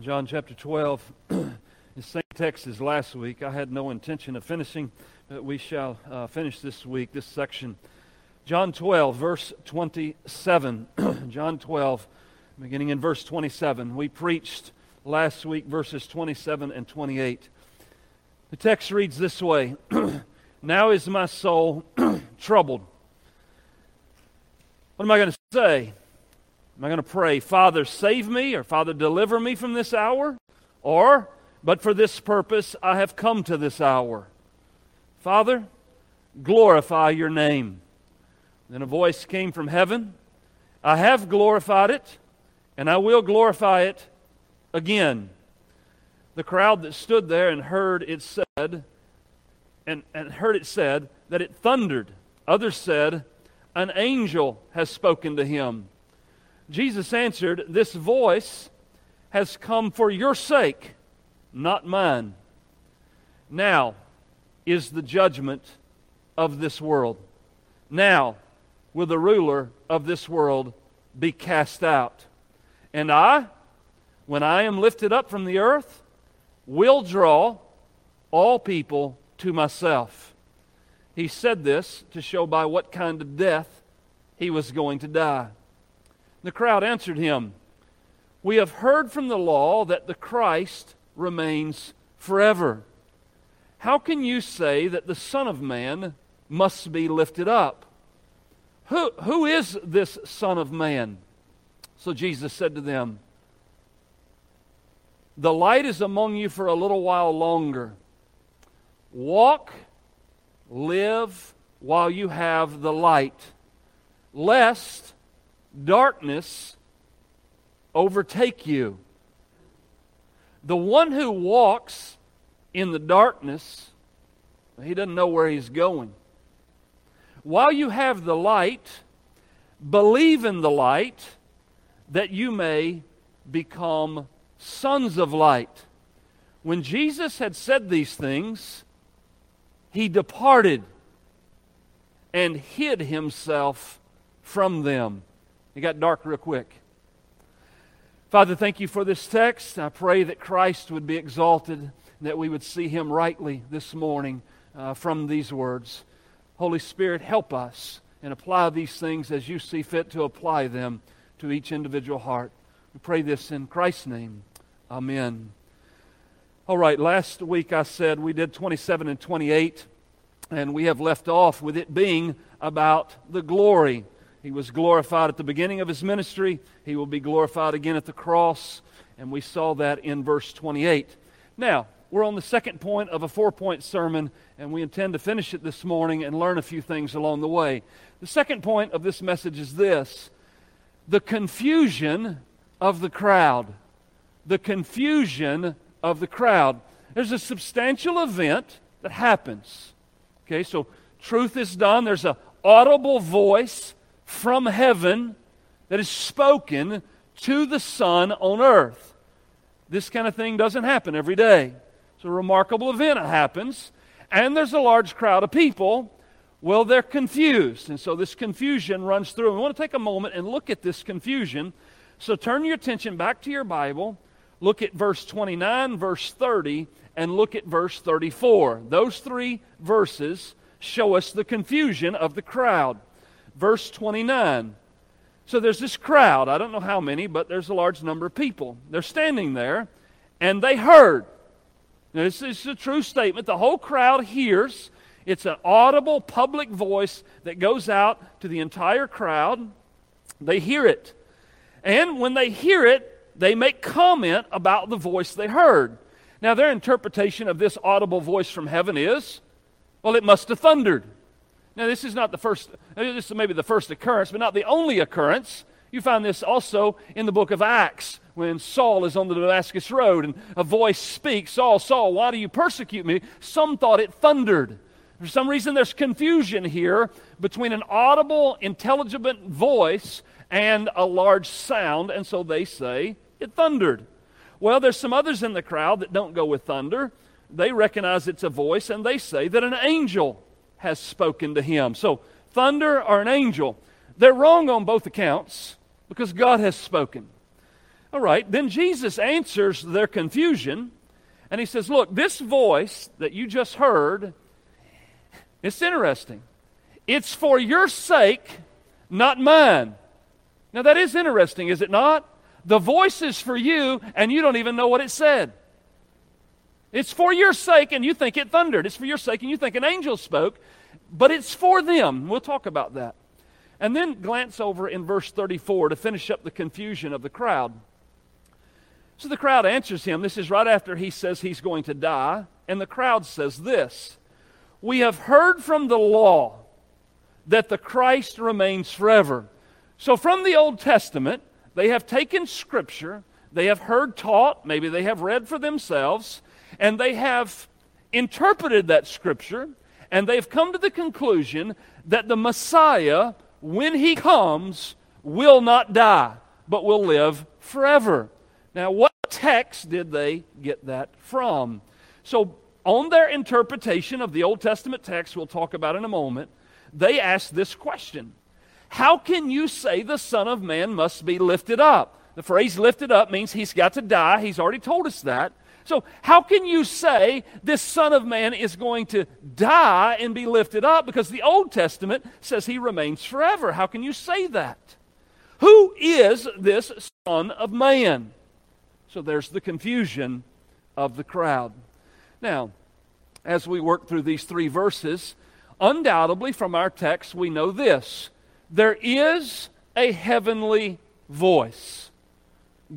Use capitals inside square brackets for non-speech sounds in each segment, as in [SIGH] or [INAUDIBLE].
John chapter 12, the same text as last week. I had no intention of finishing, but we shall uh, finish this week, this section. John 12, verse 27. [CLEARS THROAT] John 12, beginning in verse 27. We preached last week verses 27 and 28. The text reads this way [CLEARS THROAT] Now is my soul [CLEARS THROAT] troubled. What am I going to say? Am I going to pray, Father, save me, or Father, deliver me from this hour? Or, but for this purpose I have come to this hour. Father, glorify your name. Then a voice came from heaven I have glorified it, and I will glorify it again. The crowd that stood there and heard it said, and, and heard it said that it thundered. Others said, An angel has spoken to him. Jesus answered, This voice has come for your sake, not mine. Now is the judgment of this world. Now will the ruler of this world be cast out. And I, when I am lifted up from the earth, will draw all people to myself. He said this to show by what kind of death he was going to die. The crowd answered him, We have heard from the law that the Christ remains forever. How can you say that the Son of Man must be lifted up? Who, who is this Son of Man? So Jesus said to them, The light is among you for a little while longer. Walk, live while you have the light, lest darkness overtake you. The one who walks in the darkness, he doesn't know where he's going. While you have the light, believe in the light that you may become sons of light. When Jesus had said these things, he departed and hid himself from them. It got dark real quick. Father, thank you for this text. I pray that Christ would be exalted, that we would see him rightly this morning uh, from these words. Holy Spirit, help us and apply these things as you see fit to apply them to each individual heart. We pray this in Christ's name. Amen. All right, last week I said we did 27 and 28, and we have left off with it being about the glory he was glorified at the beginning of his ministry. He will be glorified again at the cross. And we saw that in verse 28. Now, we're on the second point of a four point sermon, and we intend to finish it this morning and learn a few things along the way. The second point of this message is this the confusion of the crowd. The confusion of the crowd. There's a substantial event that happens. Okay, so truth is done. There's an audible voice from heaven that is spoken to the Son on earth. This kind of thing doesn't happen every day. It's a remarkable event that happens, and there's a large crowd of people. Well, they're confused, and so this confusion runs through. We want to take a moment and look at this confusion. So turn your attention back to your Bible, look at verse 29, verse 30, and look at verse 34. Those three verses show us the confusion of the crowd verse 29. So there's this crowd. I don't know how many, but there's a large number of people. They're standing there, and they heard. Now, this is a true statement. The whole crowd hears. It's an audible public voice that goes out to the entire crowd. They hear it. And when they hear it, they make comment about the voice they heard. Now, their interpretation of this audible voice from heaven is well, it must have thundered. Now, this is not the first, uh, this is maybe the first occurrence, but not the only occurrence. You find this also in the book of Acts when Saul is on the Damascus Road and a voice speaks, Saul, Saul, why do you persecute me? Some thought it thundered. For some reason, there's confusion here between an audible, intelligible voice and a large sound, and so they say it thundered. Well, there's some others in the crowd that don't go with thunder. They recognize it's a voice, and they say that an angel has spoken to him. So, thunder or an angel, they're wrong on both accounts because God has spoken. All right, then Jesus answers their confusion and he says, Look, this voice that you just heard, it's interesting. It's for your sake, not mine. Now, that is interesting, is it not? The voice is for you, and you don't even know what it said. It's for your sake, and you think it thundered. It's for your sake, and you think an angel spoke, but it's for them. We'll talk about that. And then glance over in verse 34 to finish up the confusion of the crowd. So the crowd answers him. This is right after he says he's going to die. And the crowd says this We have heard from the law that the Christ remains forever. So from the Old Testament, they have taken Scripture, they have heard taught, maybe they have read for themselves, and they have interpreted that Scripture, and they've come to the conclusion that the Messiah, when he comes, will not die, but will live forever. Now, what text did they get that from? So, on their interpretation of the Old Testament text, we'll talk about in a moment, they asked this question How can you say the Son of Man must be lifted up? The phrase lifted up means he's got to die. He's already told us that. So, how can you say this Son of Man is going to die and be lifted up? Because the Old Testament says he remains forever. How can you say that? Who is this Son of Man? So there's the confusion of the crowd. Now, as we work through these three verses, undoubtedly from our text we know this there is a heavenly voice.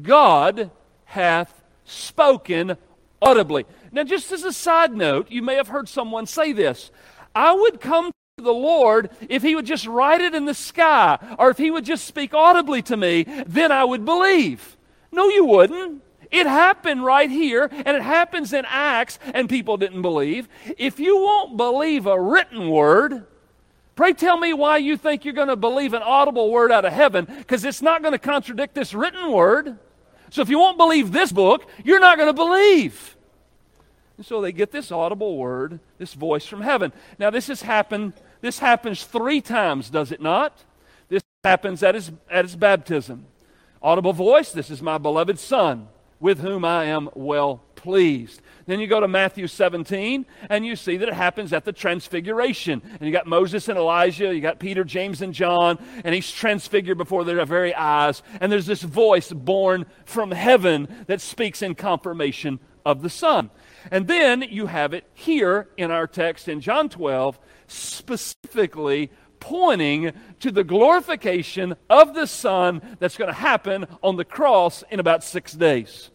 God hath spoken audibly. Now, just as a side note, you may have heard someone say this I would come to the Lord if He would just write it in the sky, or if He would just speak audibly to me, then I would believe. No, you wouldn't. It happened right here, and it happens in Acts, and people didn't believe. If you won't believe a written word, pray tell me why you think you're going to believe an audible word out of heaven, because it's not going to contradict this written word. So if you won't believe this book, you're not going to believe. And so they get this audible word, this voice from heaven. Now this has happened. This happens three times, does it not? This happens at his, at his baptism. Audible voice, this is my beloved Son, with whom I am well pleased. Then you go to Matthew 17, and you see that it happens at the transfiguration. And you got Moses and Elijah, you got Peter, James, and John, and he's transfigured before their very eyes. And there's this voice borne from heaven that speaks in confirmation of the Son. And then you have it here in our text in John 12, specifically pointing to the glorification of the Son that's going to happen on the cross in about six days.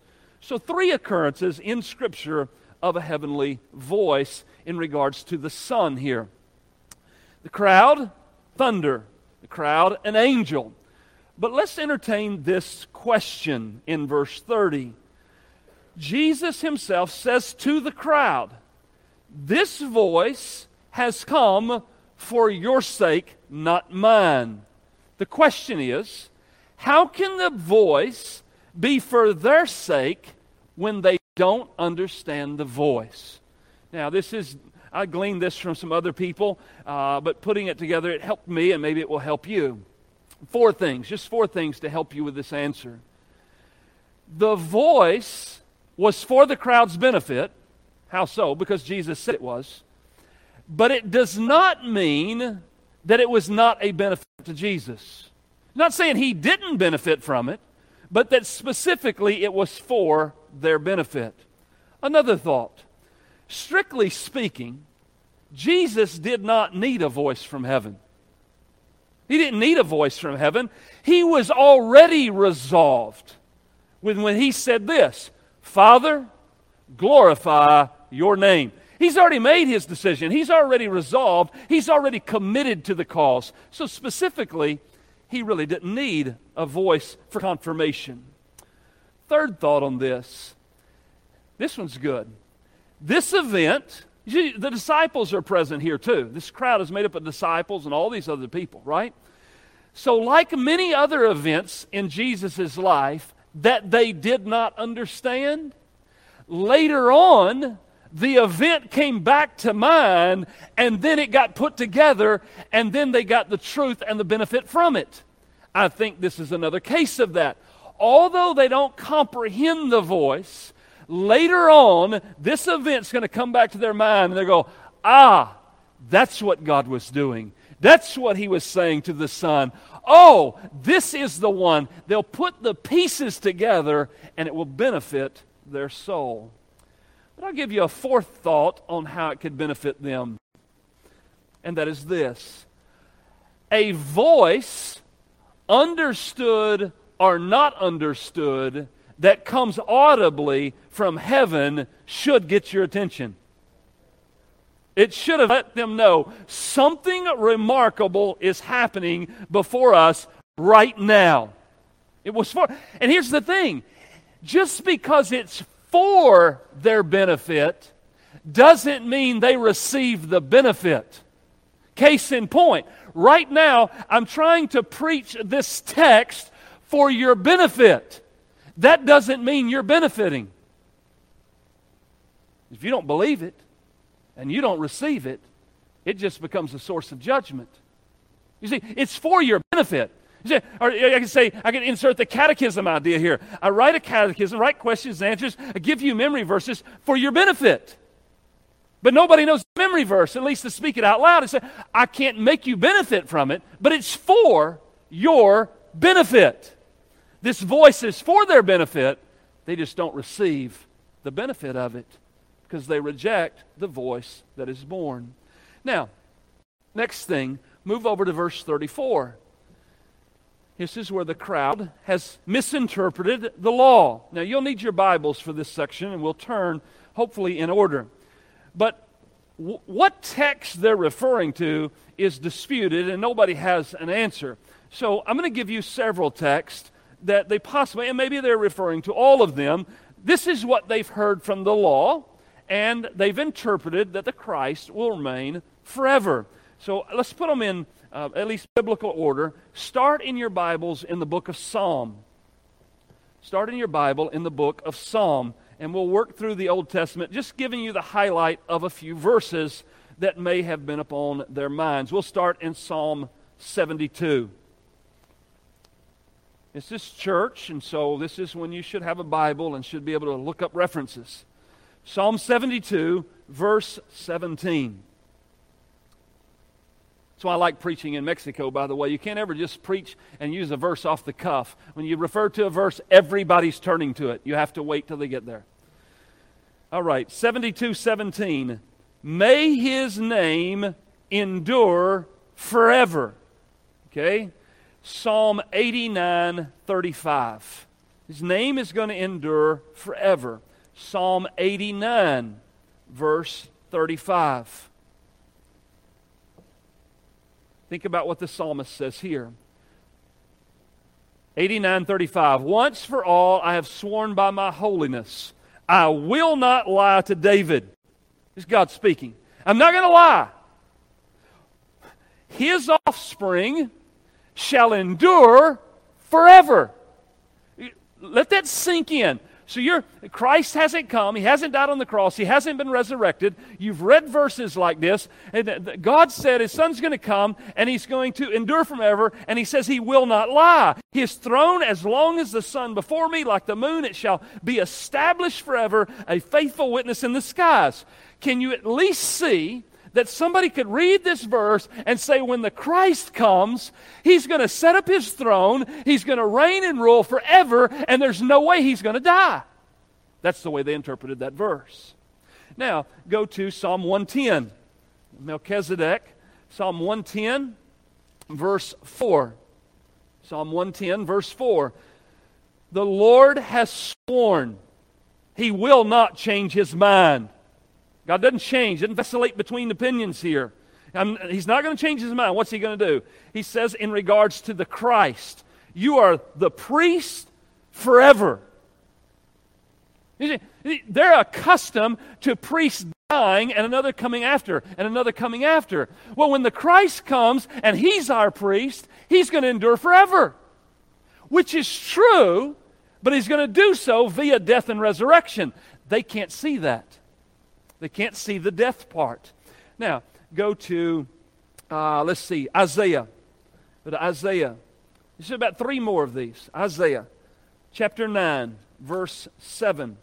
So, three occurrences in Scripture of a heavenly voice in regards to the Son here. The crowd, thunder. The crowd, an angel. But let's entertain this question in verse 30. Jesus himself says to the crowd, This voice has come for your sake, not mine. The question is, how can the voice be for their sake when they don't understand the voice? Now, this is, I gleaned this from some other people, uh, but putting it together, it helped me, and maybe it will help you. Four things, just four things to help you with this answer. The voice was for the crowd's benefit. How so? Because Jesus said it was. But it does not mean that it was not a benefit to Jesus. I'm not saying he didn't benefit from it, but that specifically it was for their benefit. Another thought strictly speaking, Jesus did not need a voice from heaven. He didn't need a voice from heaven. He was already resolved when, when he said this Father, glorify your name. He's already made his decision. He's already resolved. He's already committed to the cause. So, specifically, he really didn't need a voice for confirmation. Third thought on this this one's good. This event, the disciples are present here too. This crowd is made up of disciples and all these other people, right? So, like many other events in Jesus' life that they did not understand, later on, the event came back to mind, and then it got put together, and then they got the truth and the benefit from it. I think this is another case of that. Although they don't comprehend the voice, later on, this event's going to come back to their mind and they go, ah, that's what God was doing. That's what he was saying to the Son. Oh, this is the one. They'll put the pieces together and it will benefit their soul. But I'll give you a fourth thought on how it could benefit them. And that is this a voice, understood or not understood, that comes audibly from heaven should get your attention. It should have let them know something remarkable is happening before us right now. It was for, and here's the thing just because it's for their benefit doesn't mean they receive the benefit. Case in point, right now I'm trying to preach this text for your benefit. That doesn't mean you're benefiting. If you don't believe it, and you don't receive it, it just becomes a source of judgment. You see, it's for your benefit. See, or I can say, I can insert the catechism idea here. I write a catechism, write questions and answers, I give you memory verses for your benefit. But nobody knows the memory verse, at least to speak it out loud and say, I can't make you benefit from it, but it's for your benefit. This voice is for their benefit, they just don't receive the benefit of it because they reject the voice that is born. Now, next thing, move over to verse 34. This is where the crowd has misinterpreted the law. Now, you'll need your Bibles for this section, and we'll turn hopefully in order. But w- what text they're referring to is disputed, and nobody has an answer. So, I'm going to give you several texts that they possibly, and maybe they're referring to all of them. This is what they've heard from the law and they've interpreted that the Christ will remain forever. So let's put them in uh, at least biblical order. Start in your Bibles in the book of Psalm. Start in your Bible in the book of Psalm, and we'll work through the Old Testament, just giving you the highlight of a few verses that may have been upon their minds. We'll start in Psalm 72. This is church, and so this is when you should have a Bible and should be able to look up references. Psalm 72, verse 17. That's why I like preaching in Mexico, by the way. You can't ever just preach and use a verse off the cuff. When you refer to a verse, everybody's turning to it. You have to wait till they get there. All right, 72 17. May his name endure forever. Okay? Psalm 89 35. His name is going to endure forever. Psalm 89, verse 35. Think about what the psalmist says here. 89:35 Once for all I have sworn by my holiness I will not lie to David. This is God speaking. I'm not going to lie. His offspring shall endure forever. Let that sink in. So you're Christ hasn't come, he hasn't died on the cross, he hasn't been resurrected. You've read verses like this, and God said his son's going to come and he's going to endure forever, and he says he will not lie. His throne as long as the sun before me like the moon it shall be established forever, a faithful witness in the skies. Can you at least see that somebody could read this verse and say, when the Christ comes, he's going to set up his throne, he's going to reign and rule forever, and there's no way he's going to die. That's the way they interpreted that verse. Now, go to Psalm 110. Melchizedek, Psalm 110, verse 4. Psalm 110, verse 4. The Lord has sworn he will not change his mind. God doesn't change, doesn't vacillate between opinions here. I'm, he's not going to change his mind. What's he going to do? He says, in regards to the Christ, you are the priest forever. They're accustomed to priests dying and another coming after and another coming after. Well, when the Christ comes and he's our priest, he's going to endure forever, which is true, but he's going to do so via death and resurrection. They can't see that. They can't see the death part. Now, go to, uh, let's see, Isaiah. To Isaiah. There's about three more of these. Isaiah chapter 9, verse 7.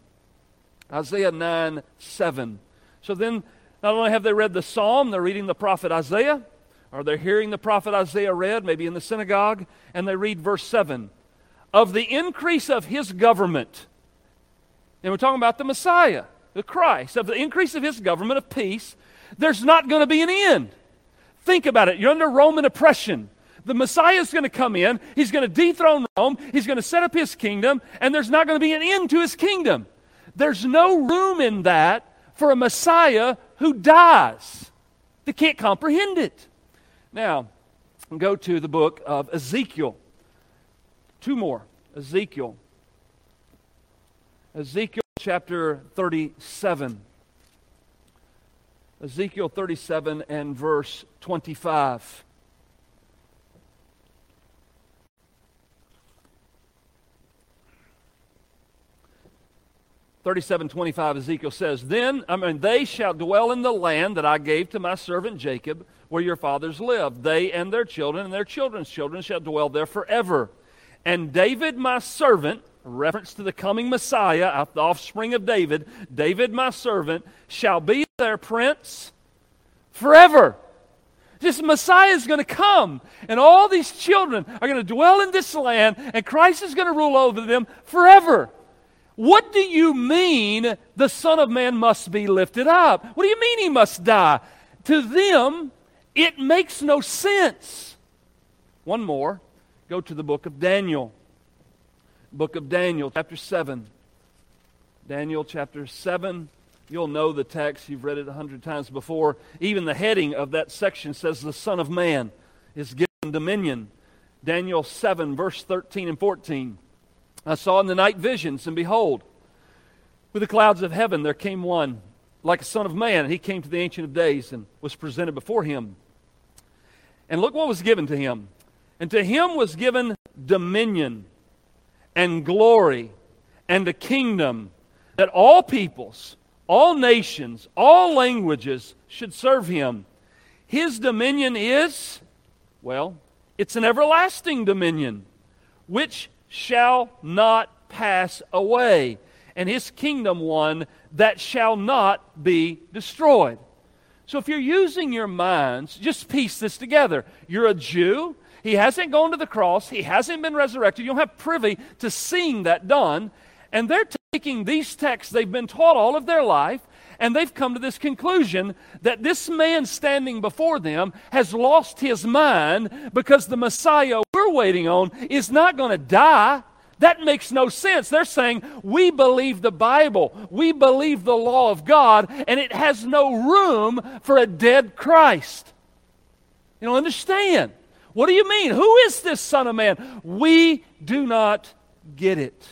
Isaiah 9, 7. So then, not only have they read the psalm, they're reading the prophet Isaiah, or they're hearing the prophet Isaiah read, maybe in the synagogue, and they read verse 7. Of the increase of his government, and we're talking about the Messiah, the Christ, of the increase of his government of peace, there's not going to be an end. Think about it. You're under Roman oppression. The Messiah is going to come in. He's going to dethrone Rome. He's going to set up his kingdom, and there's not going to be an end to his kingdom. There's no room in that for a Messiah who dies. They can't comprehend it. Now, go to the book of Ezekiel. Two more. Ezekiel. Ezekiel chapter 37. Ezekiel 37 and verse 25. 37:25 Ezekiel says, "Then I mean they shall dwell in the land that I gave to my servant Jacob, where your fathers lived. They and their children and their children's children shall dwell there forever. And David my servant, reference to the coming Messiah, the offspring of David, David my servant shall be their prince forever." This Messiah is going to come, and all these children are going to dwell in this land, and Christ is going to rule over them forever. What do you mean the Son of Man must be lifted up? What do you mean he must die? To them, it makes no sense. One more. Go to the book of Daniel. Book of Daniel, chapter 7. Daniel chapter 7. You'll know the text. You've read it a hundred times before. Even the heading of that section says, The Son of Man is given dominion. Daniel 7, verse 13 and 14. I saw in the night visions, and behold, with the clouds of heaven there came one like a son of man, and he came to the Ancient of Days and was presented before him. And look what was given to him. And to him was given dominion and glory and a kingdom that all peoples, all nations, all languages should serve him. His dominion is, well, it's an everlasting dominion, which shall not pass away, and his kingdom one that shall not be destroyed. So if you're using your minds, just piece this together. You're a Jew. He hasn't gone to the cross. He hasn't been resurrected. You don't have privy to seeing that done. And they're taking these texts they've been taught all of their life and they've come to this conclusion that this man standing before them has lost his mind because the Messiah we're waiting on is not going to die. That makes no sense. They're saying, we believe the Bible, we believe the law of God, and it has no room for a dead Christ. You don't understand. What do you mean? Who is this Son of Man? We do not get it.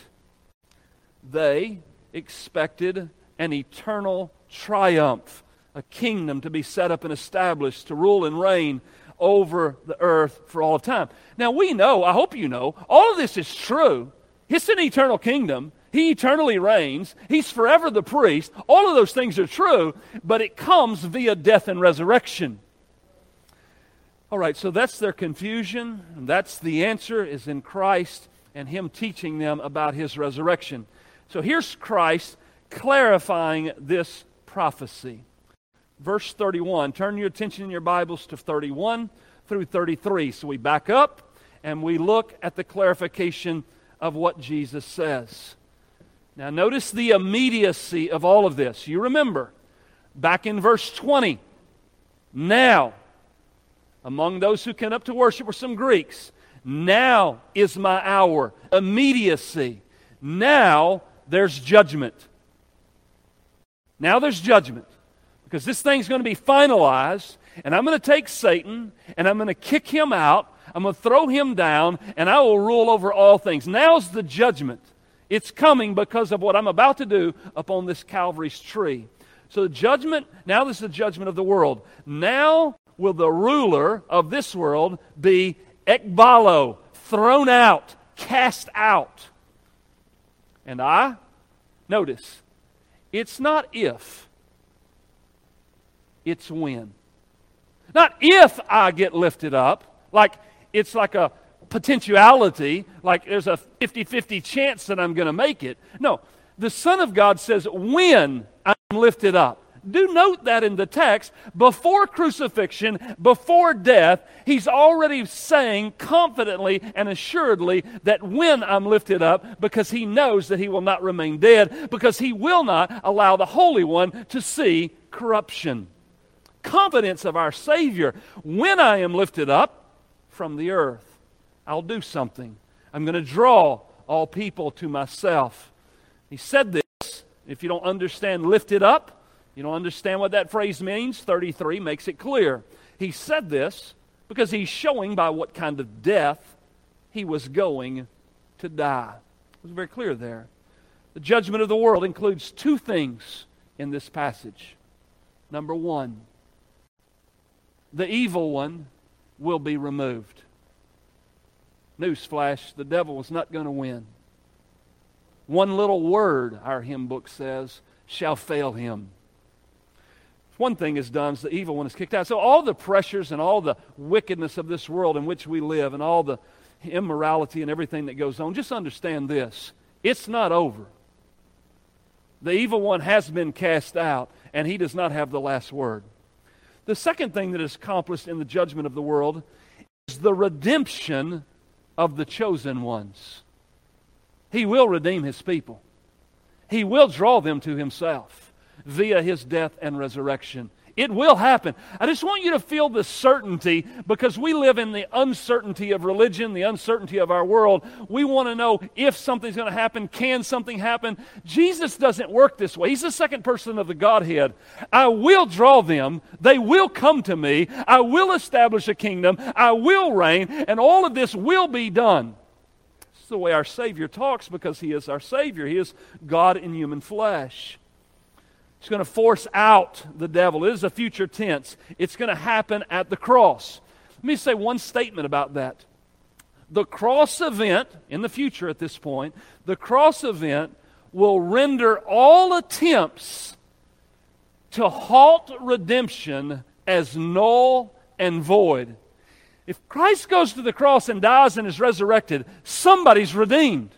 They expected an eternal triumph, a kingdom to be set up and established to rule and reign over the earth for all time. Now, we know, I hope you know, all of this is true. It's an eternal kingdom. He eternally reigns. He's forever the priest. All of those things are true, but it comes via death and resurrection. All right, so that's their confusion. And that's the answer is in Christ and Him teaching them about His resurrection. So here's Christ clarifying this prophecy. Verse 31. Turn your attention in your Bibles to 31 through 33. So we back up and we look at the clarification of what Jesus says. Now, notice the immediacy of all of this. You remember, back in verse 20, now, among those who came up to worship were some Greeks. Now is my hour. Immediacy. Now there's judgment. Now there's judgment because this thing's going to be finalized, and I'm going to take Satan and I'm going to kick him out. I'm going to throw him down, and I will rule over all things. Now's the judgment. It's coming because of what I'm about to do upon this Calvary's tree. So the judgment, now this is the judgment of the world. Now will the ruler of this world be ekbalo, thrown out, cast out. And I, notice, it's not if, it's when. Not if I get lifted up, like it's like a potentiality, like there's a 50 50 chance that I'm going to make it. No, the Son of God says, when I'm lifted up. Do note that in the text, before crucifixion, before death, he's already saying confidently and assuredly that when I'm lifted up, because he knows that he will not remain dead, because he will not allow the Holy One to see corruption. Confidence of our Savior. When I am lifted up from the earth, I'll do something. I'm going to draw all people to myself. He said this. If you don't understand lifted up, you don't understand what that phrase means? 33 makes it clear. He said this because he's showing by what kind of death he was going to die. It was very clear there. The judgment of the world includes two things in this passage. Number one, the evil one will be removed. Newsflash, the devil is not going to win. One little word, our hymn book says, shall fail him one thing is done, the evil one is kicked out. So all the pressures and all the wickedness of this world in which we live and all the immorality and everything that goes on, just understand this. It's not over. The evil one has been cast out, and he does not have the last word. The second thing that is accomplished in the judgment of the world is the redemption of the chosen ones. He will redeem his people, he will draw them to himself via his death and resurrection. It will happen. I just want you to feel the certainty because we live in the uncertainty of religion, the uncertainty of our world. We want to know if something's going to happen, can something happen? Jesus doesn't work this way. He's the second person of the Godhead. I will draw them, they will come to me, I will establish a kingdom, I will reign, and all of this will be done. This is the way our Savior talks because He is our Savior, He is God in human flesh. He's going to force out the devil. It is a future tense. It's going to happen at the cross. Let me say one statement about that. The cross event, in the future at this point, the cross event will render all attempts to halt redemption as null and void. If Christ goes to the cross and dies and is resurrected, somebody's redeemed.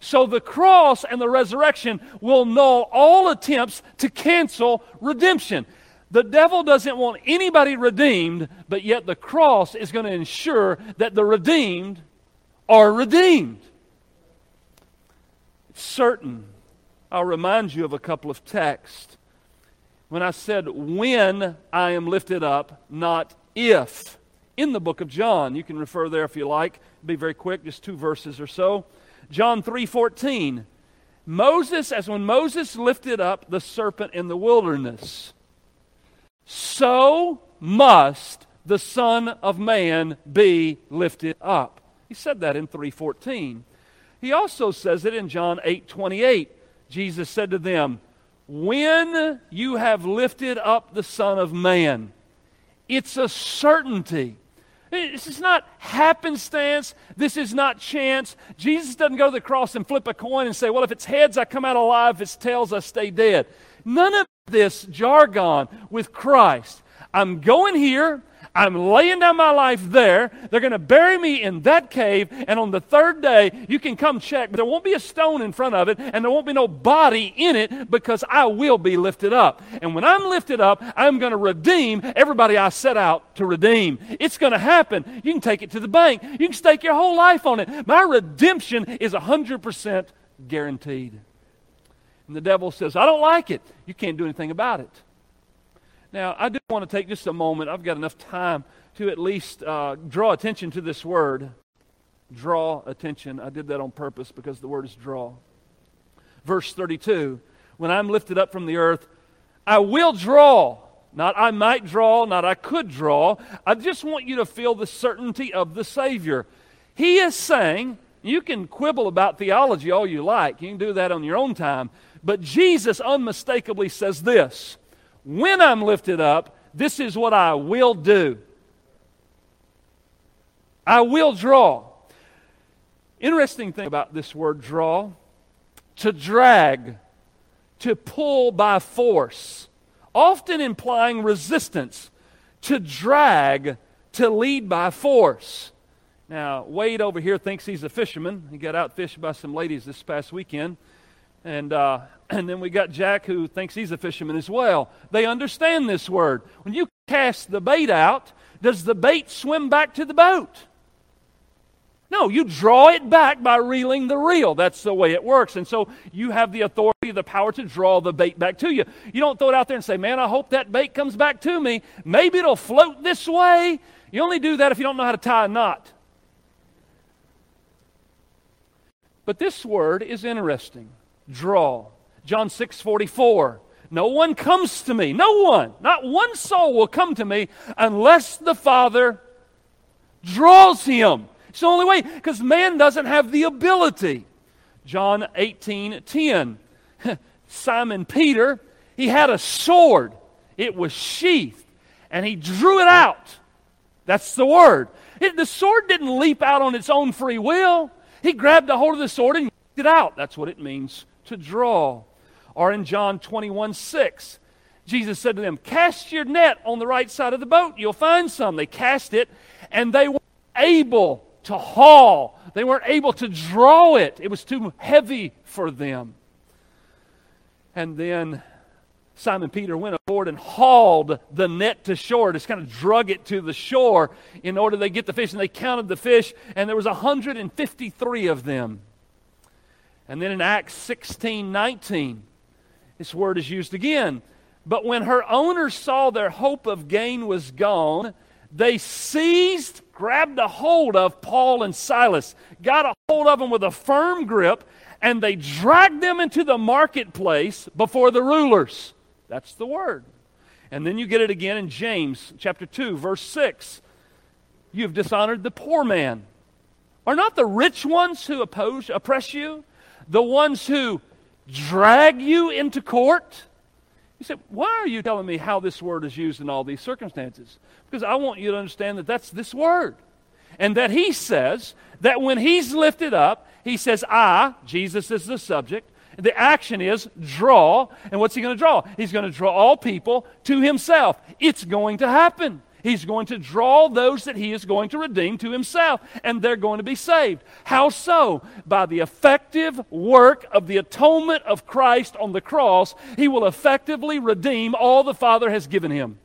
So the cross and the resurrection will null all attempts to cancel redemption. The devil doesn't want anybody redeemed, but yet the cross is going to ensure that the redeemed are redeemed. It's certain. I'll remind you of a couple of texts. When I said, when I am lifted up, not if. In the book of John, you can refer there if you like. Be very quick, just two verses or so. John 3:14. Moses as when Moses lifted up the serpent in the wilderness, so must the son of man be lifted up. He said that in 3:14. He also says it in John 8:28. Jesus said to them, "When you have lifted up the son of man, it's a certainty this is not happenstance. This is not chance. Jesus doesn't go to the cross and flip a coin and say, well, if it's heads, I come out alive. If it's tails, I stay dead. None of this jargon with Christ. I'm going here. I'm laying down my life there. They're going to bury me in that cave, and on the third day, you can come check, but there won't be a stone in front of it, and there won't be no body in it because I will be lifted up. And when I'm lifted up, I'm going to redeem everybody I set out to redeem. It's going to happen. You can take it to the bank, you can stake your whole life on it. My redemption is 100% guaranteed. And the devil says, I don't like it. You can't do anything about it. Now, I do want to take just a moment. I've got enough time to at least uh, draw attention to this word. Draw attention. I did that on purpose because the word is draw. Verse 32 When I'm lifted up from the earth, I will draw. Not I might draw, not I could draw. I just want you to feel the certainty of the Savior. He is saying, you can quibble about theology all you like, you can do that on your own time. But Jesus unmistakably says this when I'm lifted up, this is what I will do. I will draw. Interesting thing about this word draw to drag, to pull by force, often implying resistance, to drag, to lead by force. Now, Wade over here thinks he's a fisherman. He got outfished by some ladies this past weekend. And, uh, [CLEARS THROAT] and then we got Jack who thinks he's a fisherman as well. They understand this word. When you cast the bait out, does the bait swim back to the boat? No, you draw it back by reeling the reel. That's the way it works. And so you have the authority, the power to draw the bait back to you. You don't throw it out there and say, Man, I hope that bait comes back to me. Maybe it'll float this way. You only do that if you don't know how to tie a knot. But this word is interesting draw. John 6 44. No one comes to me, no one, not one soul will come to me unless the Father draws him. It's the only way, because man doesn't have the ability. John 18 10. [LAUGHS] Simon Peter, he had a sword, it was sheathed, and he drew it out. That's the word. It, the sword didn't leap out on its own free will. He grabbed a hold of the sword and it out. That's what it means to draw. Or in John 21 6, Jesus said to them, Cast your net on the right side of the boat, you'll find some. They cast it, and they were able to haul. They weren't able to draw it, it was too heavy for them. And then Simon Peter went aboard and hauled the net to shore, just kind of drug it to the shore in order to get the fish. And they counted the fish, and there was 153 of them. And then in Acts 16 19, this word is used again. But when her owners saw their hope of gain was gone, they seized, grabbed a hold of Paul and Silas, got a hold of them with a firm grip, and they dragged them into the marketplace before the rulers. That's the word. And then you get it again in James chapter 2, verse 6. You have dishonored the poor man. Are not the rich ones who oppose, oppress you? The ones who drag you into court. You said, Why are you telling me how this word is used in all these circumstances? Because I want you to understand that that's this word. And that he says that when he's lifted up, he says, I, Jesus is the subject. The action is draw. And what's he going to draw? He's going to draw all people to himself. It's going to happen. He's going to draw those that he is going to redeem to himself, and they're going to be saved. How so? By the effective work of the atonement of Christ on the cross, he will effectively redeem all the Father has given him.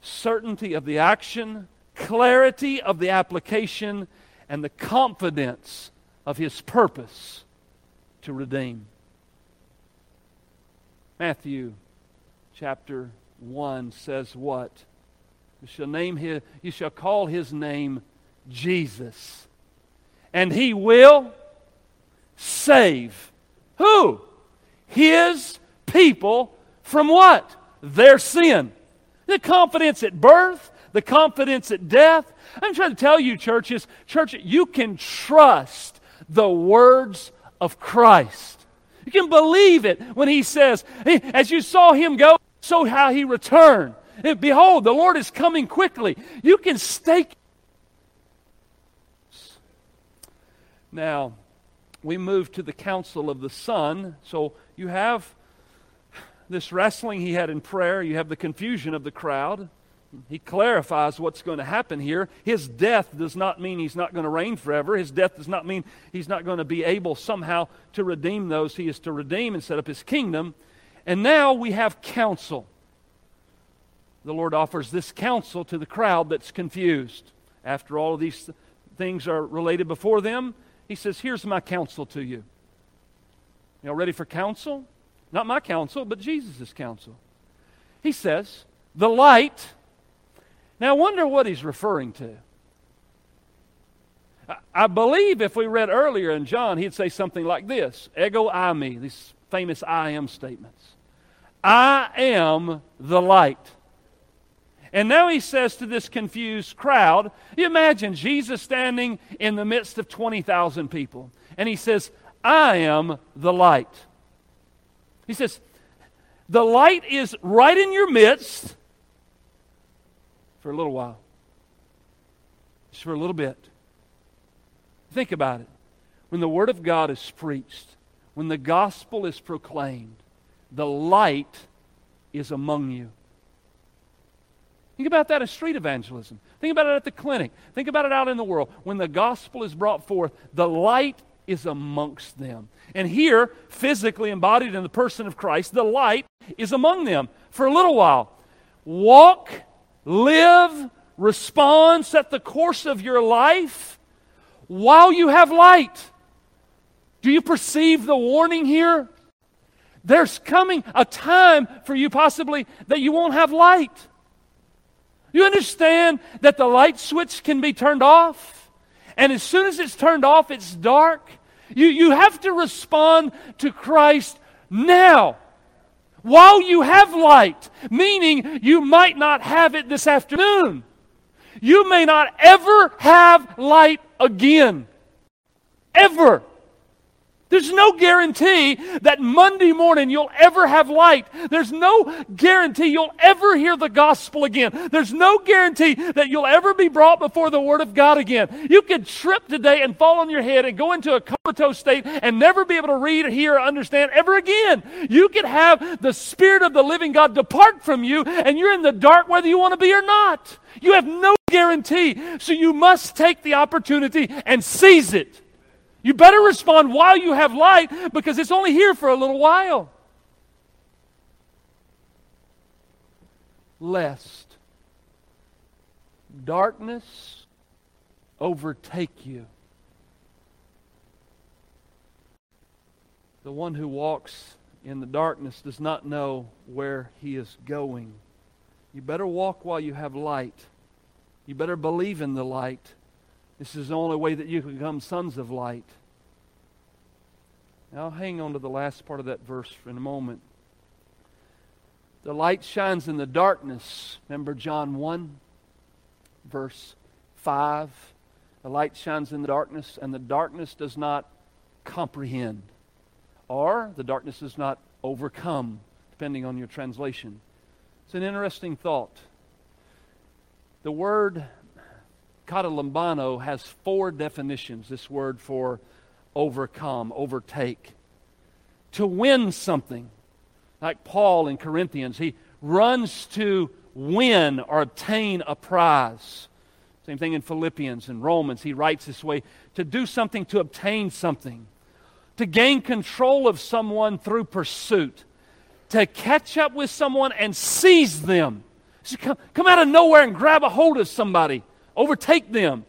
Certainty of the action, clarity of the application, and the confidence of his purpose to redeem. Matthew chapter 1 says what? You shall name his, you shall call his name Jesus. And he will save who? His people from what? Their sin. The confidence at birth, the confidence at death. I'm trying to tell you, churches, church, you can trust the words of Christ. You can believe it when he says, as you saw him go, so how he returned. And behold, the Lord is coming quickly. You can stake. Now, we move to the counsel of the Son. So you have this wrestling he had in prayer, you have the confusion of the crowd. He clarifies what's going to happen here. His death does not mean he's not going to reign forever. His death does not mean he's not going to be able somehow to redeem those he is to redeem and set up his kingdom. And now we have counsel. The Lord offers this counsel to the crowd that's confused. After all of these things are related before them, He says, Here's my counsel to you. You all ready for counsel? Not my counsel, but Jesus' counsel. He says, The light. Now, I wonder what He's referring to. I believe if we read earlier in John, he'd say something like this Ego eimi, these famous I am statements. I am the light. And now he says to this confused crowd, you imagine Jesus standing in the midst of 20,000 people, and he says, I am the light. He says, the light is right in your midst for a little while, just for a little bit. Think about it. When the Word of God is preached, when the gospel is proclaimed, the light is among you. Think about that as street evangelism. Think about it at the clinic. Think about it out in the world. When the gospel is brought forth, the light is amongst them. And here, physically embodied in the person of Christ, the light is among them for a little while. Walk, live, respond, set the course of your life while you have light. Do you perceive the warning here? There's coming a time for you possibly that you won't have light. You understand that the light switch can be turned off? And as soon as it's turned off, it's dark. You, you have to respond to Christ now while you have light, meaning you might not have it this afternoon. You may not ever have light again. Ever. There's no guarantee that Monday morning you'll ever have light. There's no guarantee you'll ever hear the gospel again. There's no guarantee that you'll ever be brought before the Word of God again. You could trip today and fall on your head and go into a comatose state and never be able to read, hear, or understand ever again. You could have the Spirit of the living God depart from you and you're in the dark whether you want to be or not. You have no guarantee. So you must take the opportunity and seize it. You better respond while you have light because it's only here for a little while. Lest darkness overtake you. The one who walks in the darkness does not know where he is going. You better walk while you have light. You better believe in the light. This is the only way that you can become sons of light. Now, I'll hang on to the last part of that verse for a moment. The light shines in the darkness. Remember John 1, verse 5? The light shines in the darkness, and the darkness does not comprehend, or the darkness does not overcome, depending on your translation. It's an interesting thought. The word katalambano has four definitions, this word for overcome, overtake. To win something. Like Paul in Corinthians, he runs to win or obtain a prize. Same thing in Philippians and Romans. He writes this way to do something to obtain something, to gain control of someone through pursuit, to catch up with someone and seize them. So come, come out of nowhere and grab a hold of somebody, overtake them.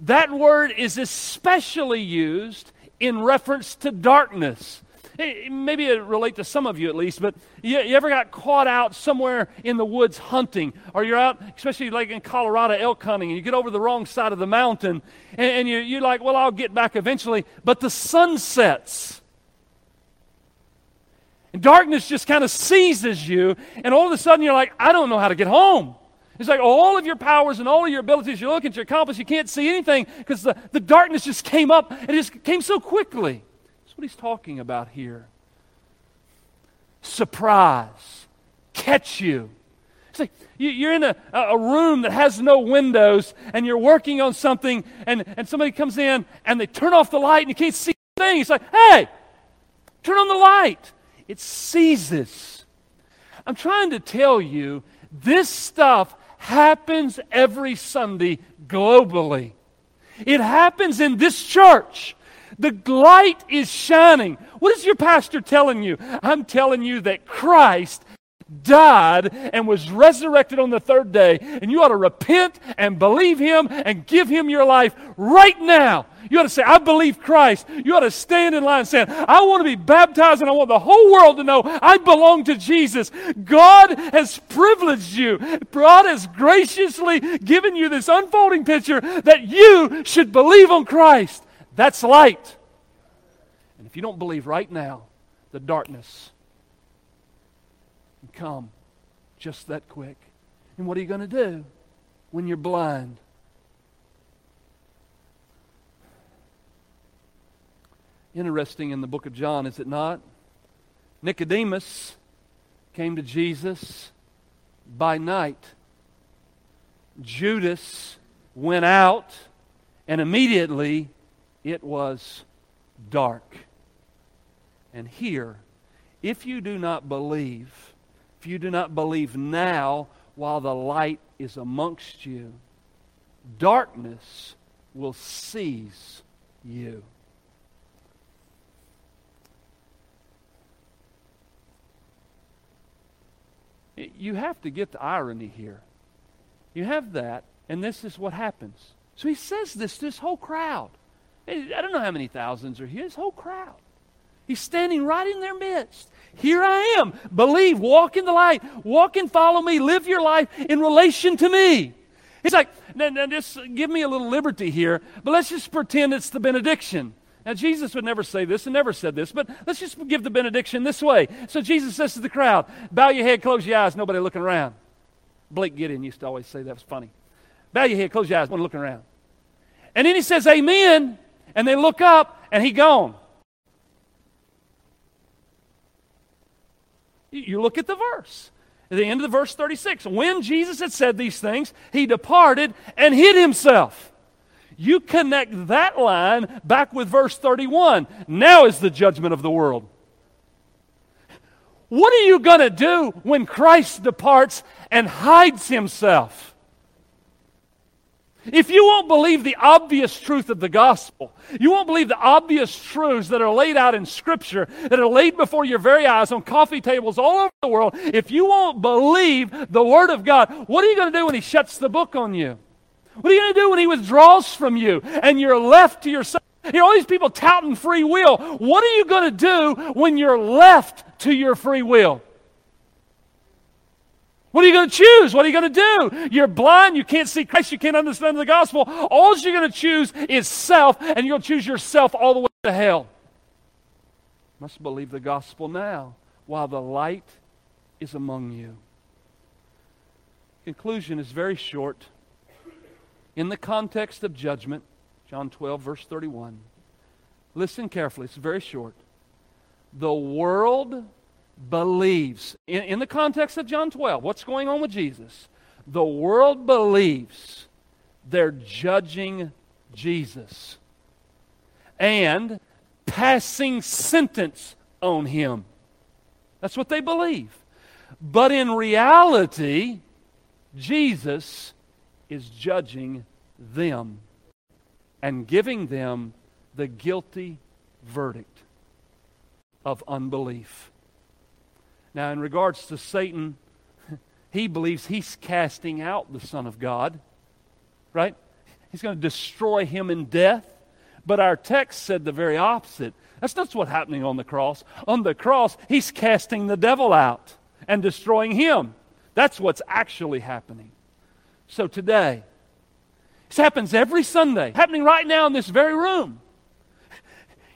That word is especially used in reference to darkness. Maybe it relate to some of you at least, but you, you, ever got caught out somewhere in the woods hunting, or you're out, especially like in Colorado elk hunting, and you get over the wrong side of the mountain, and, and you, you're like, well, I'll get back eventually, but the sun sets. And darkness just kind of seizes you, and all of a sudden you're like, I don't know how to get home. It's like all of your powers and all of your abilities, you're looking to accomplish, you can't see anything because the, the darkness just came up and it just came so quickly. That's what he's talking about here. Surprise, catch you. It's like you're in a, a room that has no windows and you're working on something and, and somebody comes in and they turn off the light and you can't see a thing. It's like, hey, turn on the light. It seizes. I'm trying to tell you this stuff happens every Sunday globally. It happens in this church. The light is shining. What is your pastor telling you? I'm telling you that Christ died and was resurrected on the third day, and you ought to repent and believe him and give him your life right now. You ought to say, I believe Christ. You ought to stand in line saying, I want to be baptized and I want the whole world to know I belong to Jesus. God has privileged you. God has graciously given you this unfolding picture that you should believe on Christ. That's light. And if you don't believe right now, the darkness come just that quick. And what are you going to do when you're blind? Interesting in the book of John, is it not? Nicodemus came to Jesus by night. Judas went out, and immediately it was dark. And here, if you do not believe, if you do not believe now while the light is amongst you, darkness will seize you. You have to get the irony here. You have that, and this is what happens. So he says this to this whole crowd. I don't know how many thousands are here, this whole crowd. He's standing right in their midst. Here I am. Believe, walk in the light, walk and follow me, live your life in relation to me. He's like, now, now just give me a little liberty here, but let's just pretend it's the benediction. Now, Jesus would never say this and never said this, but let's just give the benediction this way. So Jesus says to the crowd, Bow your head, close your eyes, nobody looking around. Blake Gideon used to always say that was funny. Bow your head, close your eyes, one looking around. And then he says, Amen, and they look up, and he gone. You look at the verse. At the end of the verse 36, when Jesus had said these things, he departed and hid himself. You connect that line back with verse 31. Now is the judgment of the world. What are you going to do when Christ departs and hides himself? If you won't believe the obvious truth of the gospel, you won't believe the obvious truths that are laid out in Scripture, that are laid before your very eyes on coffee tables all over the world, if you won't believe the Word of God, what are you going to do when He shuts the book on you? What are you going to do when He withdraws from you and you're left to yourself? You know, all these people touting free will. What are you going to do when you're left to your free will? What are you going to choose? What are you going to do? You're blind. You can't see Christ. You can't understand the gospel. All you're going to choose is self, and to choose yourself all the way to hell. Must believe the gospel now while the light is among you. Conclusion is very short. In the context of judgment, John 12, verse 31, listen carefully. It's very short. The world believes, in, in the context of John 12, what's going on with Jesus? The world believes they're judging Jesus and passing sentence on him. That's what they believe. But in reality, Jesus is judging them and giving them the guilty verdict of unbelief. Now, in regards to Satan, [LAUGHS] he believes he's casting out the Son of God, right? He's going to destroy him in death. But our text said the very opposite. That's not what's happening on the cross. On the cross, he's casting the devil out and destroying him. That's what's actually happening. So today, this happens every Sunday, happening right now in this very room.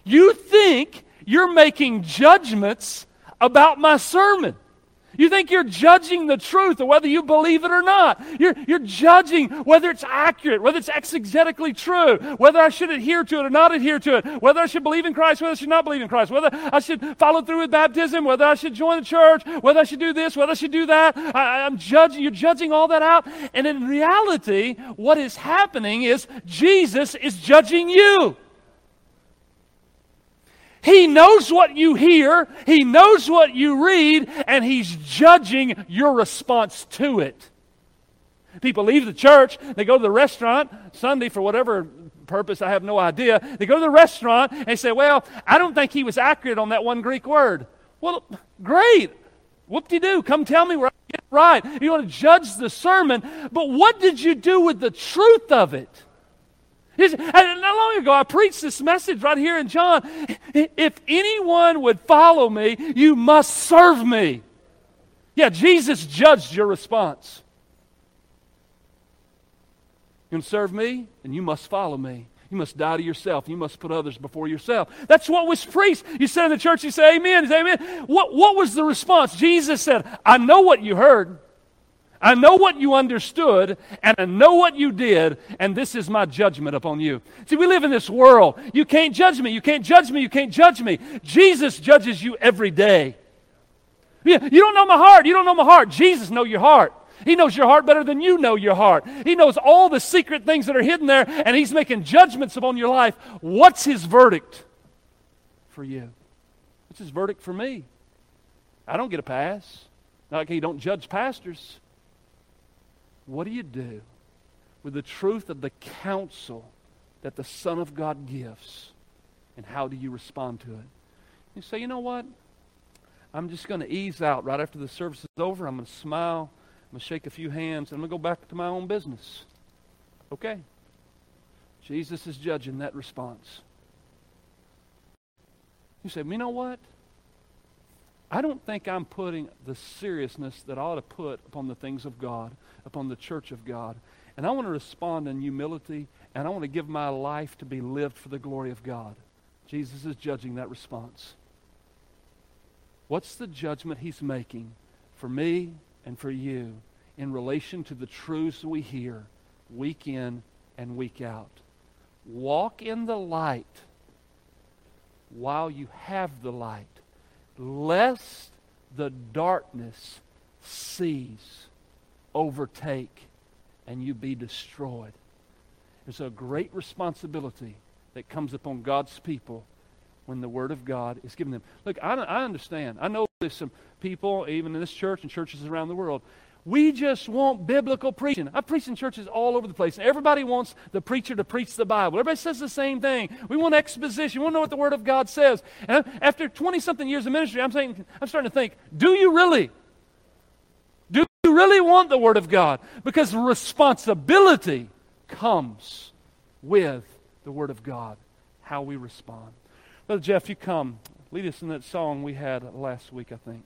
You think you're making judgments about my sermon. You think you're judging the truth or whether you believe it or not. You're, you're judging whether it's accurate, whether it's exegetically true, whether I should adhere to it or not adhere to it, whether I should believe in Christ, whether I should not believe in Christ, whether I should follow through with baptism, whether I should join the church, whether I should do this, whether I should do that. I, I'm judging, you're judging all that out. And in reality, what is happening is Jesus is judging you. He knows what you hear, He knows what you read, and He's judging your response to it. People leave the church, they go to the restaurant Sunday for whatever purpose, I have no idea. They go to the restaurant and say, Well, I don't think he was accurate on that one Greek word. Well, great. Whoop de doo. Come tell me where I get it right. You want to judge the sermon, but what did you do with the truth of it? Not long ago, I preached this message right here in John. If anyone would follow me, you must serve me. Yeah, Jesus judged your response. You can serve me, and you must follow me. You must die to yourself. You must put others before yourself. That's what was preached. You said in the church, you say amen. Say amen. What, what was the response? Jesus said, I know what you heard. I know what you understood, and I know what you did, and this is my judgment upon you. See, we live in this world. You can't judge me. You can't judge me. You can't judge me. Jesus judges you every day. You don't know my heart. You don't know my heart. Jesus knows your heart. He knows your heart better than you know your heart. He knows all the secret things that are hidden there, and He's making judgments upon your life. What's His verdict for you? What's His verdict for me? I don't get a pass. Not like He don't judge pastors. What do you do with the truth of the counsel that the Son of God gives? And how do you respond to it? You say, you know what? I'm just going to ease out right after the service is over. I'm going to smile. I'm going to shake a few hands. And I'm going to go back to my own business. Okay. Jesus is judging that response. You say, you know what? I don't think I'm putting the seriousness that I ought to put upon the things of God, upon the church of God. And I want to respond in humility, and I want to give my life to be lived for the glory of God. Jesus is judging that response. What's the judgment he's making for me and for you in relation to the truths we hear week in and week out? Walk in the light while you have the light, lest the darkness seize, overtake, and you be destroyed. There's a great responsibility that comes upon God's people when the Word of God is given them. Look, I, I understand. I know there's some people, even in this church and churches around the world, we just want biblical preaching. I preach in churches all over the place. And everybody wants the preacher to preach the Bible. Everybody says the same thing. We want exposition. We want to know what the Word of God says. And after 20 something years of ministry, I'm, saying, I'm starting to think do you really? Do you really want the Word of God? Because responsibility comes with the Word of God, how we respond. Brother Jeff, you come. Lead us in that song we had last week, I think.